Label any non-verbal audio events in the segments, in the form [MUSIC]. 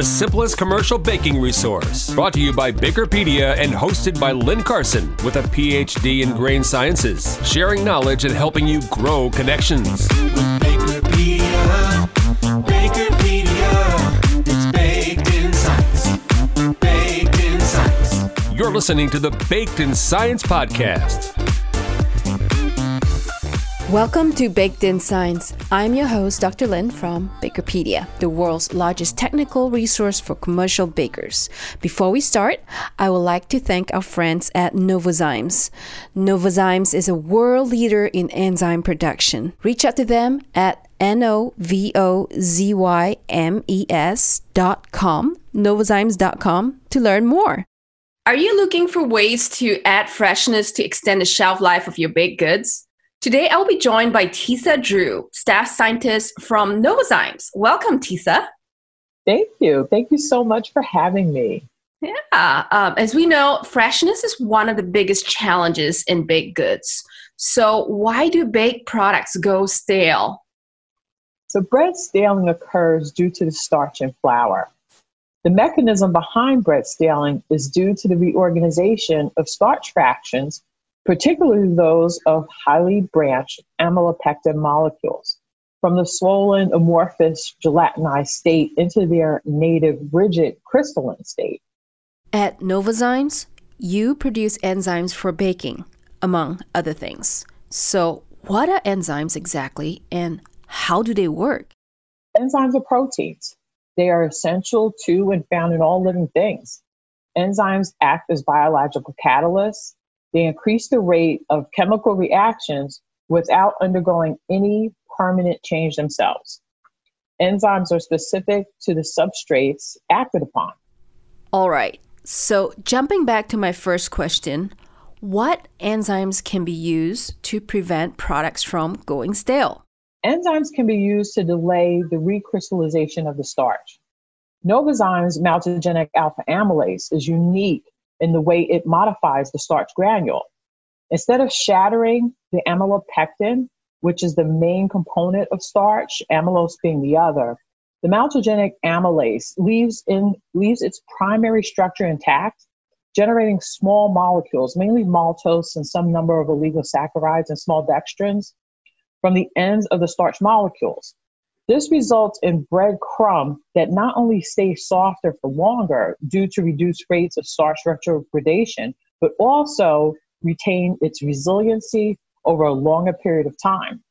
The simplest commercial baking resource. Brought to you by Bakerpedia and hosted by Lin Carson with a PhD in grain sciences, sharing knowledge and helping you grow connections. Bakerpedia. Bakerpedia. It's baked in science. Baked in science. You're listening to the Baked in Science podcast. Welcome to Baked in Science. I'm your host, Dr. Lin from Bakerpedia, the world's largest technical resource for commercial bakers. Before we start, I would like to thank our friends at Novozymes. Novozymes is a world leader in enzyme production. Reach out to them at N-O-V-O-Z-Y-M-E-S dot com, novozymes dot com to learn more. Are you looking for ways to add freshness to extend the shelf life of your baked goods? Today, I'll be joined by Tisa Drew, staff scientist from Novozymes. Welcome, Tisa. Thank you. Thank you so much for having me. Yeah, um, as we know, freshness is one of the biggest challenges in baked goods. So, why do baked products go stale? So, bread staling occurs due to the starch in flour. The mechanism behind bread staling is due to the reorganization of starch fractions, particularly those of highly branched amylopectin molecules, from the swollen, amorphous, gelatinized state into their native rigid crystalline state. At Novozymes, you produce enzymes for baking, among other things. So, what are enzymes exactly and how do they work? Enzymes are proteins. They are essential to and found in all living things. Enzymes act as biological catalysts. They increase the rate of chemical reactions without undergoing any permanent change themselves. Enzymes are specific to the substrates acted upon. All right, so jumping back to my first question, what enzymes can be used to prevent products from going stale? Enzymes can be used to delay the recrystallization of the starch. Novozymes maltogenic alpha amylase is unique in the way it modifies the starch granule. Instead of shattering the amylopectin, which is the main component of starch, amylose being the other, the maltogenic amylase leaves, in, leaves its primary structure intact, generating small molecules, mainly maltose and some number of oligosaccharides and small dextrins, from the ends of the starch molecules. This results in bread crumb that not only stays softer for longer due to reduced rates of starch retrogradation, but also retain its resiliency over a longer period of time.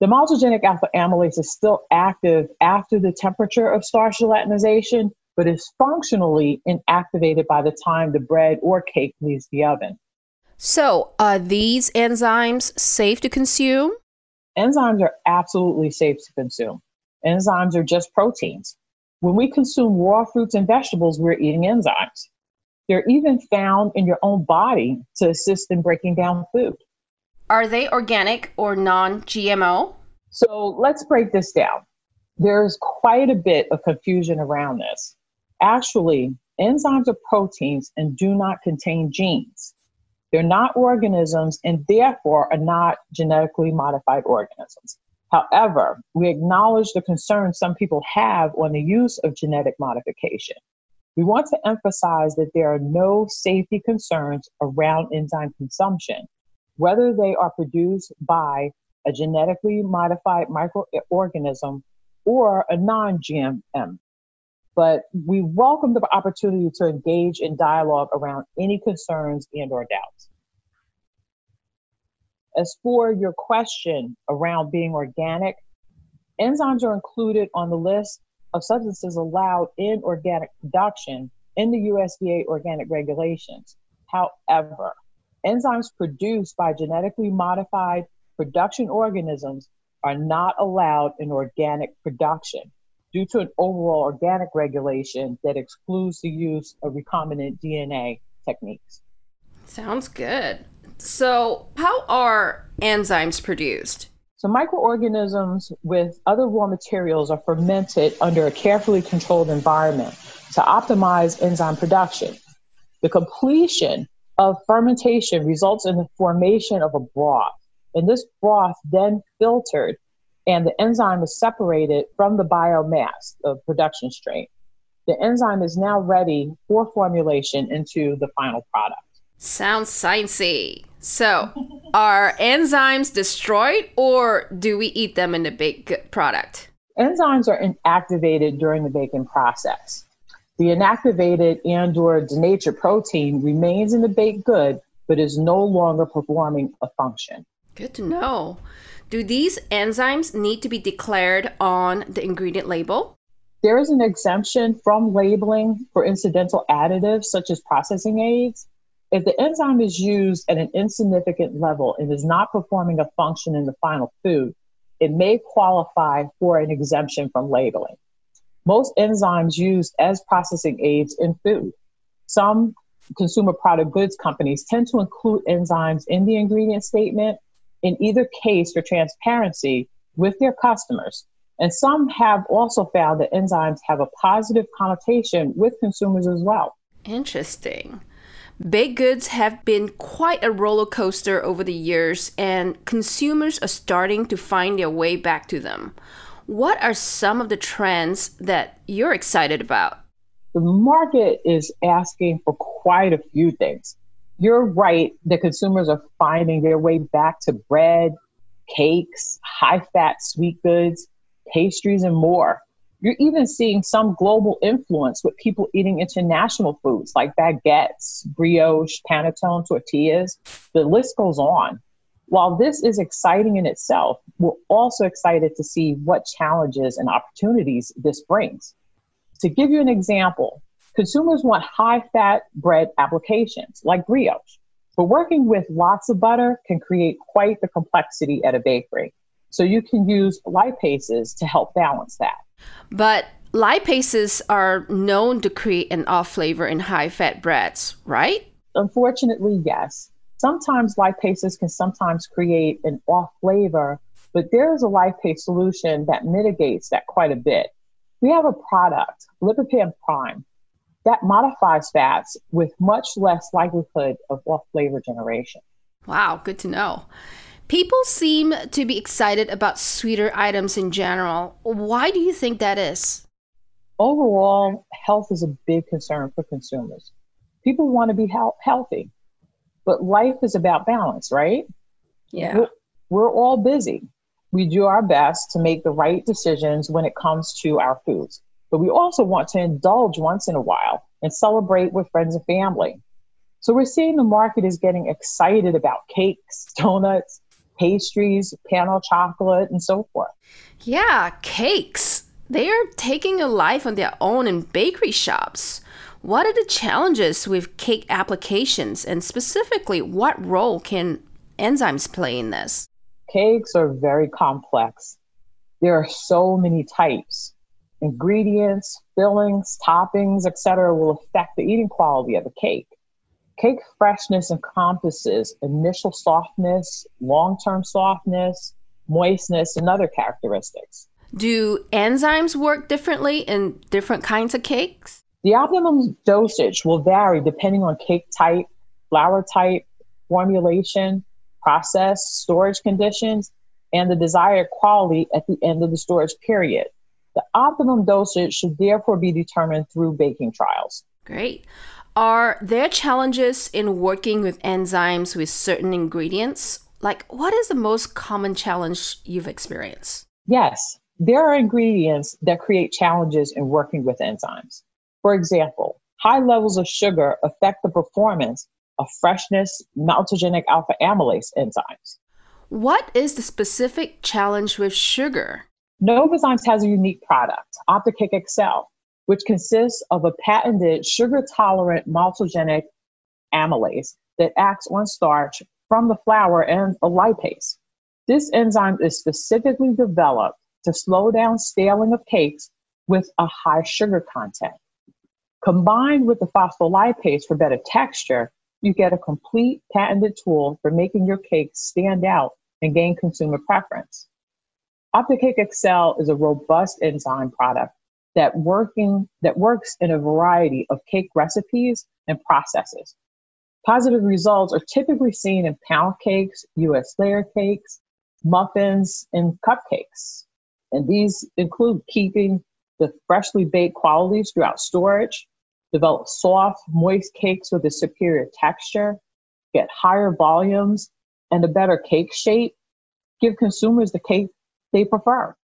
The maltogenic alpha amylase is still active after the temperature of starch gelatinization, but is functionally inactivated by the time the bread or cake leaves the oven. So, are these enzymes safe to consume? Enzymes are absolutely safe to consume. Enzymes are just proteins. When we consume raw fruits and vegetables, we're eating enzymes. They're even found in your own body to assist in breaking down food. Are they organic or non GMO? So let's break this down. There's quite a bit of confusion around this. Actually, enzymes are proteins and do not contain genes. They're not organisms and therefore are not genetically modified organisms. However, we acknowledge the concern some people have on the use of genetic modification. We want to emphasize that there are no safety concerns around enzyme consumption, whether they are produced by a genetically modified microorganism or a non GMM. But we welcome the opportunity to engage in dialogue around any concerns and or doubts. As for your question around being organic, enzymes are included on the list of substances allowed in organic production in the USDA organic regulations. However, enzymes produced by genetically modified production organisms are not allowed in organic production due to an overall organic regulation that excludes the use of recombinant DNA techniques. Sounds good. So, how are enzymes produced? So, microorganisms with other raw materials are fermented under a carefully controlled environment to optimize enzyme production. The completion of fermentation results in the formation of a broth. And this broth then filtered, and the enzyme is separated from the biomass, the production strain. The enzyme is now ready for formulation into the final product. Sounds sciencey. So, [LAUGHS] are enzymes destroyed or do we eat them in the baked product? Enzymes are inactivated during the baking process. The inactivated and or denatured protein remains in the baked good but is no longer performing a function. Good to know. Do these enzymes need to be declared on the ingredient label? There is an exemption from labeling for incidental additives such as processing aids. If the enzyme is used at an insignificant level and is not performing a function in the final food, it may qualify for an exemption from labeling. Most enzymes used as processing aids in food. Some consumer product goods companies tend to include enzymes in the ingredient statement in either case for transparency with their customers. And some have also found that enzymes have a positive connotation with consumers as well. Interesting. Baked goods have been quite a roller coaster over the years, and consumers are starting to find their way back to them. What are some of the trends that you're excited about? The market is asking for quite a few things. You're right The consumers are finding their way back to bread, cakes, high fat sweet goods, pastries, and more. You're even seeing some global influence with people eating international foods like baguettes, brioche, panettone, tortillas. The list goes on. While this is exciting in itself, we're also excited to see what challenges and opportunities this brings. To give you an example, consumers want high fat bread applications like brioche, but working with lots of butter can create quite the complexity at a bakery. So you can use lipases to help balance that. But lipases are known to create an off flavor in high fat breads, right? Unfortunately, yes. Sometimes lipases can sometimes create an off flavor, but there is a lipase solution that mitigates that quite a bit. We have a product, Lipopan Prime, that modifies fats with much less likelihood of off flavor generation. Wow, good to know. People seem to be excited about sweeter items in general. Why do you think that is? Overall, health is a big concern for consumers. People want to be health- healthy, but life is about balance, right? Yeah. We're, we're all busy. We do our best to make the right decisions when it comes to our foods, but we also want to indulge once in a while and celebrate with friends and family. So we're seeing the market is getting excited about cakes, [LAUGHS] donuts, pastries, pain au chocolat, and so forth. Yeah, cakes. They are taking a life on their own in bakery shops. What are the challenges with cake applications, and specifically, what role can enzymes play in this? Cakes are very complex. There are so many types. Ingredients, fillings, toppings, etc., will affect the eating quality of the cake. Cake freshness encompasses initial softness, long term softness, moistness, and other characteristics. Do enzymes work differently in different kinds of cakes? The optimum dosage will vary depending on cake type, flour type, formulation, process, storage conditions, and the desired quality at the end of the storage period. The optimum dosage should therefore be determined through baking trials. Great. Are there challenges in working with enzymes with certain ingredients? Like, what is the most common challenge you've experienced? Yes, there are ingredients that create challenges in working with enzymes. For example, high levels of sugar affect the performance of freshness maltogenic alpha amylase enzymes. What is the specific challenge with sugar? Novozymes has a unique product, OptiCake Excel, which consists of a patented sugar tolerant maltogenic amylase that acts on starch from the flour and a lipase. This enzyme is specifically developed to slow down staling of cakes with a high sugar content. Combined with the phospholipase for better texture, you get a complete patented tool for making your cakes stand out and gain consumer preference. OptiCake Excel is a robust enzyme product that working that works in a variety of cake recipes and processes. Positive results are typically seen in pound cakes, US layer cakes, muffins, and cupcakes. And these include keeping the freshly baked qualities throughout storage, develop soft, moist cakes with a superior texture, get higher volumes and a better cake shape, give consumers the cake they prefer.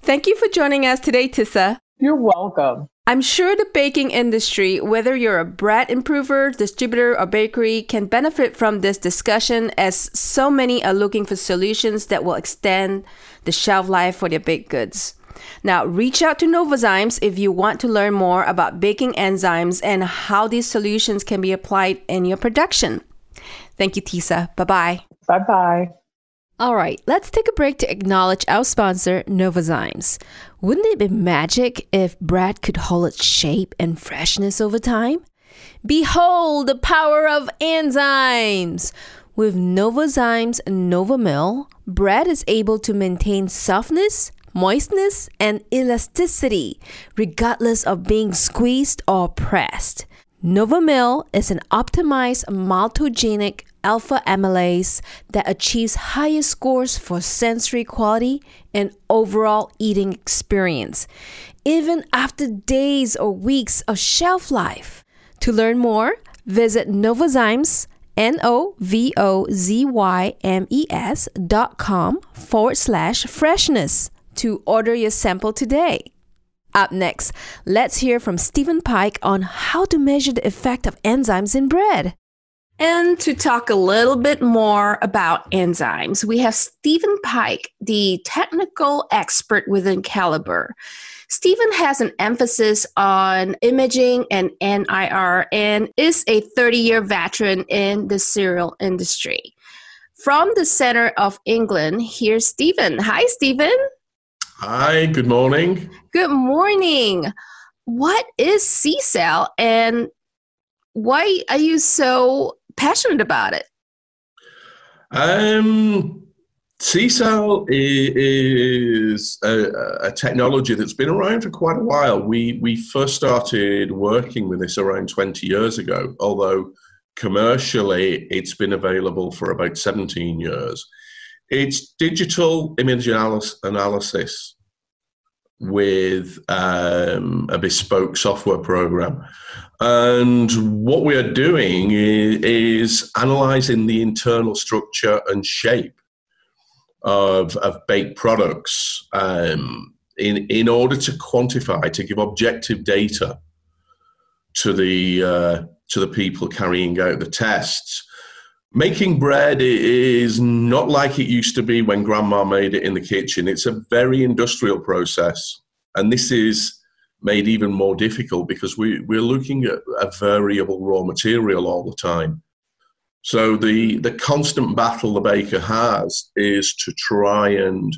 Thank you for joining us today, Tisa. You're welcome. I'm sure the baking industry, whether you're a bread improver, distributor, or bakery, can benefit from this discussion as so many are looking for solutions that will extend the shelf life for their baked goods. Now, reach out to Novozymes if you want to learn more about baking enzymes and how these solutions can be applied in your production. Thank you, Tisa. Bye bye. Bye bye. All right, let's take a break to acknowledge our sponsor, Novozymes. Wouldn't it be magic if bread could hold its shape and freshness over time? Behold the power of enzymes! With Novozymes Novamyl, bread is able to maintain softness, moistness, and elasticity, regardless of being squeezed or pressed. Novamyl is an optimized maltogenic alpha amylase that achieves higher scores for sensory quality and overall eating experience, even after days or weeks of shelf life. To learn more, visit Novozymes, N O V O Z Y M E S dot com forward slash freshness to order your sample today. Up next, let's hear from Stephen Pike on how to measure the effect of enzymes in bread. And to talk a little bit more about enzymes, we have Stephen Pike, the technical expert within Calibre. Stephen has an emphasis on imaging and NIR and is a 30 year veteran in the cereal industry. From the center of England, here's Stephen. Hi, Stephen. Hi, good morning. Good morning. What is C cell and why are you so passionate about it? Um, C-Cell is a, a, technology that's been around for quite a while. We we first started working with this around 20 years ago, although commercially it's been available for about 17 years. It's digital image analysis with um, a bespoke software program. And what we are doing is, is analyzing the internal structure and shape of, of baked products um, in, in order to quantify, to give objective data to the, uh, to the people carrying out the tests. Making bread is not like it used to be when grandma made it in the kitchen. It's a very industrial process. And this is made even more difficult because we, we're looking at a variable raw material all the time. So the, the constant battle the baker has is to try and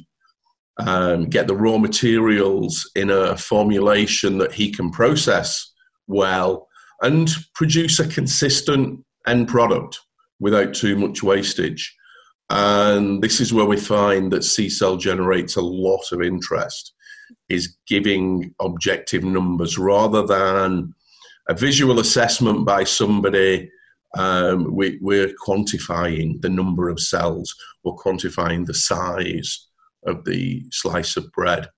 um, get the raw materials in a formulation that he can process well and produce a consistent end product without too much wastage. And this is where we find that C cell generates a lot of interest, is giving objective numbers rather than a visual assessment by somebody. Um, we, we're quantifying the number of cells, we're quantifying the size of the slice of bread.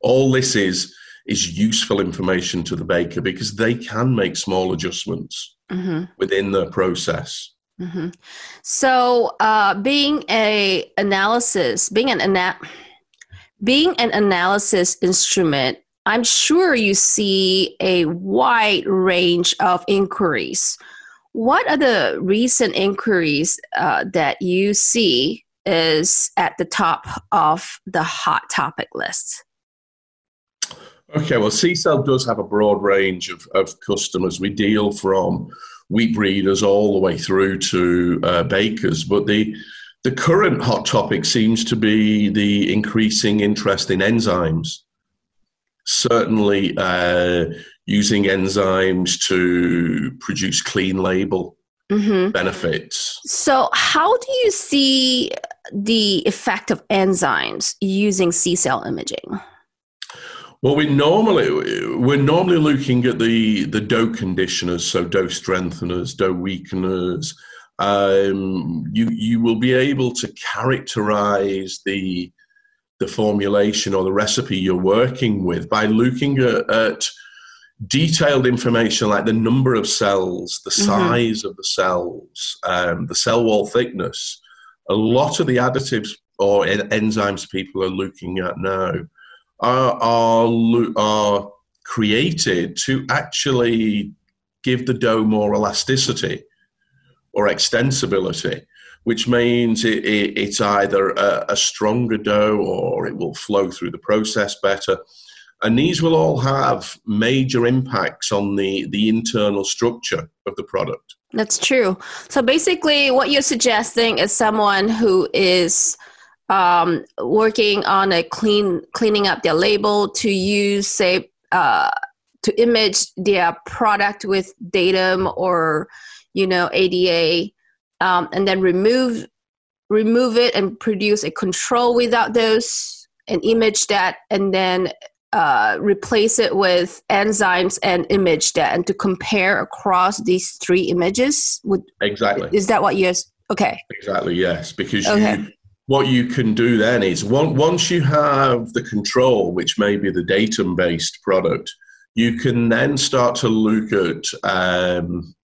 All this is is useful information to the baker because they can make small adjustments mm-hmm. within the process Mm-hmm. So, uh, being a analysis, being an ana- being an analysis instrument, I'm sure you see a wide range of inquiries. What are the recent inquiries uh, that you see is at the top of the hot topic list? Okay, well, C-Cell does have a broad range of, of customers. We deal from wheat breeders all the way through to uh, bakers. But the the current hot topic seems to be the increasing interest in enzymes. Certainly, uh, using enzymes to produce clean label mm-hmm. benefits. So, how do you see the effect of enzymes using C cell imaging? Well, we normally we're normally looking at the the dough conditioners, so dough strengtheners, dough weakeners. Um, you you will be able to characterize the the formulation or the recipe you're working with by looking at, at detailed information like the number of cells, the Mhm. size of the cells, um, the cell wall thickness. A lot of the additives or en- enzymes people are looking at now are, are, are created to actually give the dough more elasticity or extensibility, which means it, it, it's either a, a stronger dough or it will flow through the process better. And these will all have major impacts on the, the internal structure of the product. That's true. So basically, what you're suggesting is someone who is um, working on a clean cleaning up their label to use, say, uh, to image their product with DATEM or you know ADA, um, and then remove remove it and produce a control without those and image that, and then uh, replace it with enzymes and image that and to compare across these three images would Exactly. is that what you're okay Exactly, yes. Because Okay. you, what you can do then is once you have the control, which may be the DATEM based product, you can then start to look at um,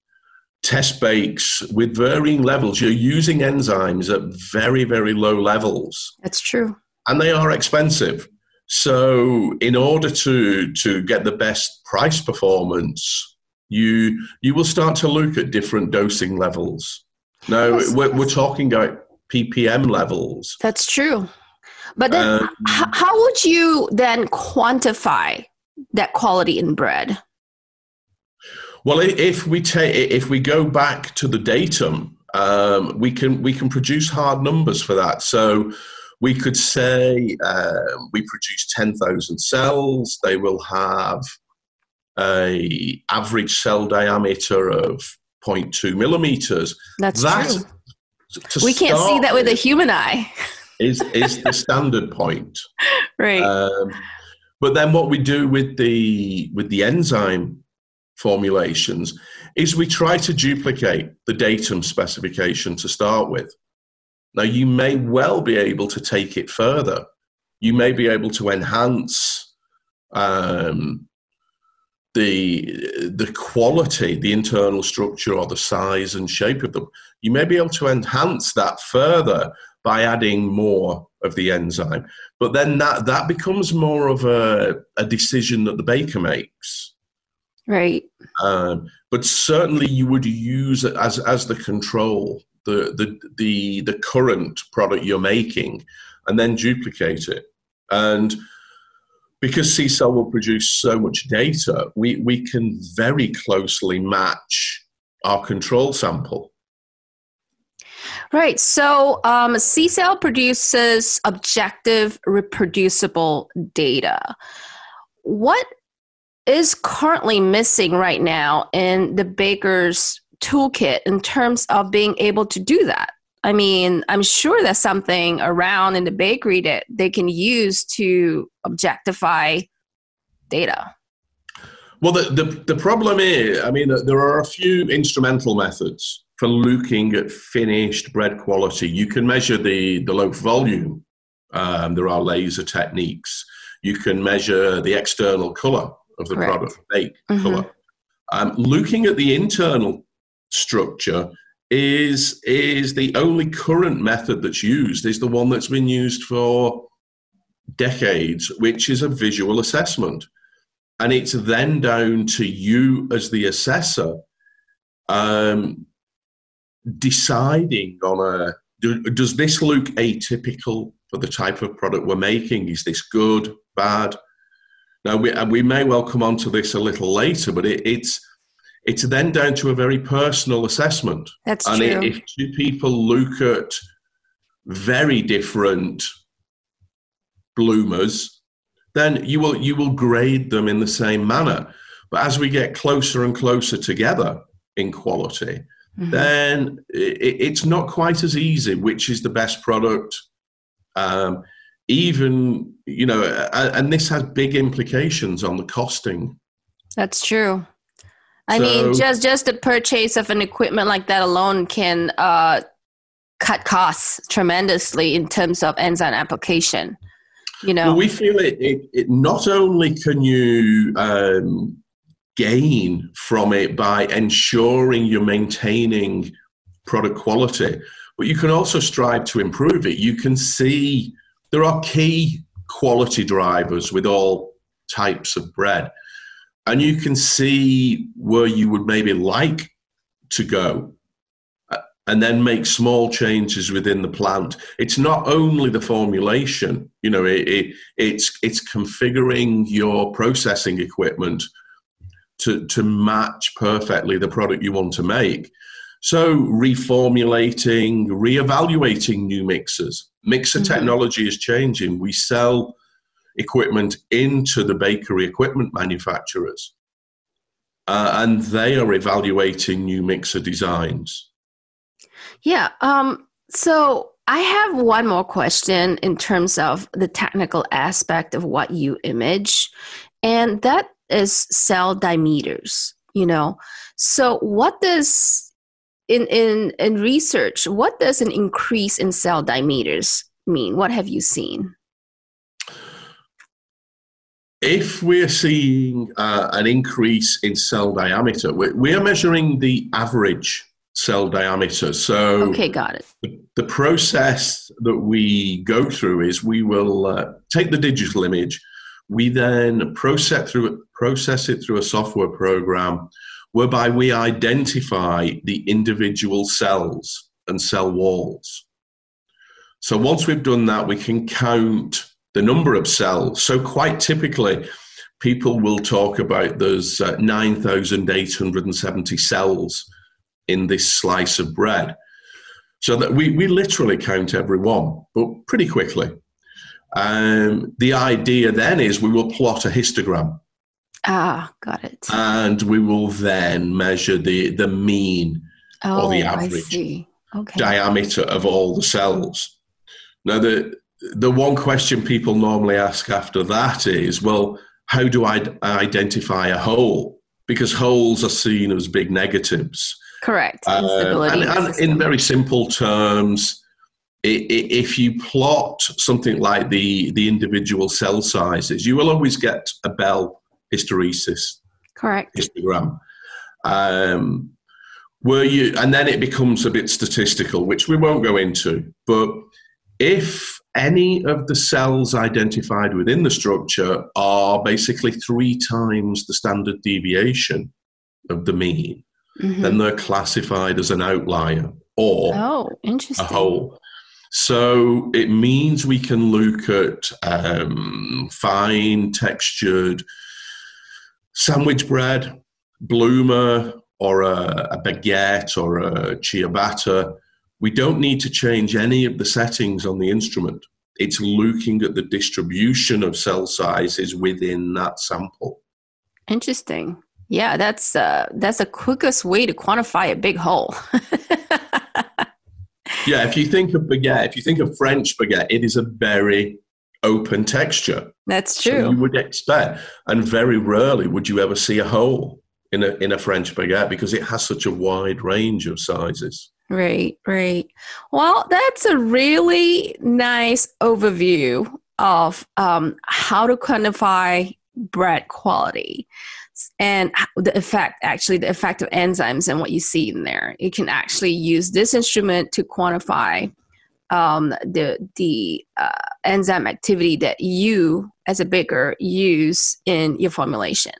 test bakes with varying levels. You're using enzymes at very, very low levels, that's true and they are expensive. So, in order to, to get the best price performance, you, you will start to look at different dosing levels. Now, Yes. we're, we're talking about ppm levels. that's true but then Um, h- how would you then quantify that quality in bread Well, if we take if we go back to the DATEM, um, we can we can produce hard numbers for that. So we could say um, we produce ten thousand cells. They will have a average cell diameter of 0.2 millimeters. that's That true we can't see that with a human eye is is the standard point. [LAUGHS] right Um, but then what we do with the with the enzyme formulations is we try to duplicate the DATEM specification to start with. Now you may well be able to take it further. You may be able to enhance um, the the quality, the internal structure, or the size and shape of them. You may be able to enhance that further by adding more of the enzyme. But then that, that becomes more of a, a decision that the baker makes. right Um, but certainly you would use it as, as the control, the, the, the, the current product you're making, and then duplicate it. And because C-Cell will produce so much data, we, we can very closely match our control sample. Right. So um, C cell produces objective, reproducible data. What is currently missing right now in the baker's toolkit in terms of being able to do that? I mean, I'm sure there's something around in the bakery that they can use to objectify data. Well, the, the, the problem is, I mean, there are a few instrumental methods for looking at finished bread quality. You can measure the, the loaf volume. Um, there are laser techniques. You can measure the external color of the Correct. product, bake Mhm. color. Um, looking at the internal structure is is the only current method that's used. Is the one that's been used for decades, which is a visual assessment and it's then down to you as the assessor um, deciding on a do, does this look atypical for the type of product we're making is this good bad now we, we may well come on to this a little later but it, it's it's then down to a very personal assessment That's and true. if two people look at very different bloomers, then you will you will grade them in the same manner. But as we get closer and closer together in quality, Mhm. then i it's not quite as easy. Which is the best product? Um, even you know, and this has big implications on the costing. That's true. I so, mean, just just the purchase of an equipment like that alone can uh, cut costs tremendously in terms of enzyme application. You know, well, we feel it, it, it. Not only can you um, gain from it by ensuring you're maintaining product quality, but you can also strive to improve it. You can see there are key quality drivers with all types of bread. And you can see where you would maybe like to go uh, and then make small changes within the plant. It's not only the formulation, you know, it, it, it's, it's configuring your processing equipment to, to match perfectly the product you want to make. So, reformulating, re-evaluating new mixers. Mixer mm-hmm. technology is changing. We sell equipment into the bakery equipment manufacturers, uh, and they are evaluating new mixer designs. Yeah. Um, so, I have one more question in terms of the technical aspect of what you image, and that is cell diameters. You know, so what does in in in research what does an increase in cell diameters mean what have you seen if we're seeing uh, an increase in cell diameter we're, we're, measuring the average cell diameter. So okay got it. the, the process that we go through is we will uh, take the digital image. We then process through process it through a software program whereby we identify the individual cells and cell walls. So once we've done that, we can count the number of cells. So quite typically, people will talk about those uh, 9,870 cells in this slice of bread. So that we, we literally count every one, but pretty quickly. Um, the idea then is we will plot a histogram. Ah, got it. And we will then measure the, the mean oh, or the average okay. diameter of all the cells. Now, the, the one question people normally ask after that is well, how do I identify a hole? Because holes are seen as big negatives. Correct. Uh, and, and in very simple terms, if you plot something like the, the individual cell sizes, you will always get a bell hysteresis. Correct. Histogram. Um, were you, and then it becomes a bit statistical, which we won't go into. But if any of the cells identified within the structure are basically three times the standard deviation of the mean, mm-hmm. then they're classified as an outlier or oh, interesting. a hole. So it means we can look at um, fine textured sandwich bread, bloomer, or a, a baguette or a ciabatta, we don't need to change any of the settings on the instrument. It's looking at the distribution of cell sizes within that sample. Interesting. Yeah, that's uh, that's the quickest way to quantify a big hole. [LAUGHS] yeah, if you think of baguette, if you think of French baguette, it is a very open texture. That's true. So you would expect, and very rarely would you ever see a hole in a in a French baguette because it has such a wide range of sizes. Right, right. Well, that's a really nice overview of um, how to quantify bread quality and the effect actually the effect of enzymes and what you see in there you can actually use this instrument to quantify um, the the uh, enzyme activity that you as a baker use in your formulation.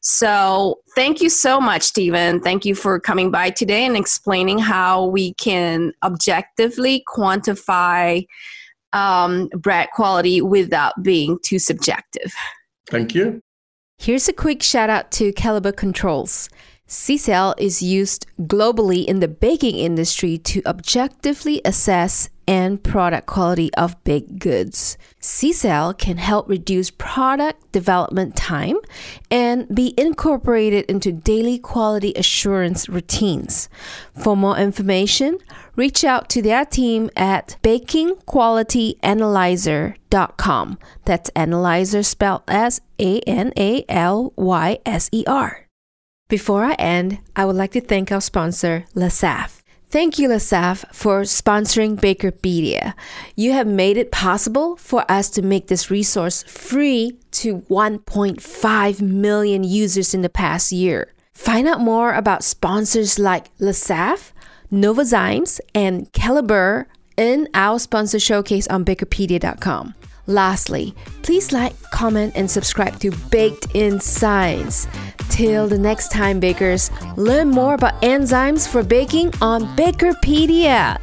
So thank you so much, Stephen. Thank you for coming by today and explaining how we can objectively quantify um, bread quality without being too subjective. Thank you. Here's a quick shout out to Calibre Controls. C-Cell is used globally in the baking industry to objectively assess and product quality of baked goods. CCELL can help reduce product development time and be incorporated into daily quality assurance routines. For more information, reach out to their team at bakingqualityanalyzer.com. That's analyzer spelled as A N A L Y S E R. Before I end, I would like to thank our sponsor, LaSalle. Thank you, LaSalle, for sponsoring Bakerpedia. You have made it possible for us to make this resource free to 1.5 million users in the past year. Find out more about sponsors like LaSalle, Novozymes, and Calibre in our sponsor showcase on Bakerpedia.com. Lastly, please like, comment, and subscribe to Baked in Science. Till the next time, bakers, learn more about enzymes for baking on Bakerpedia.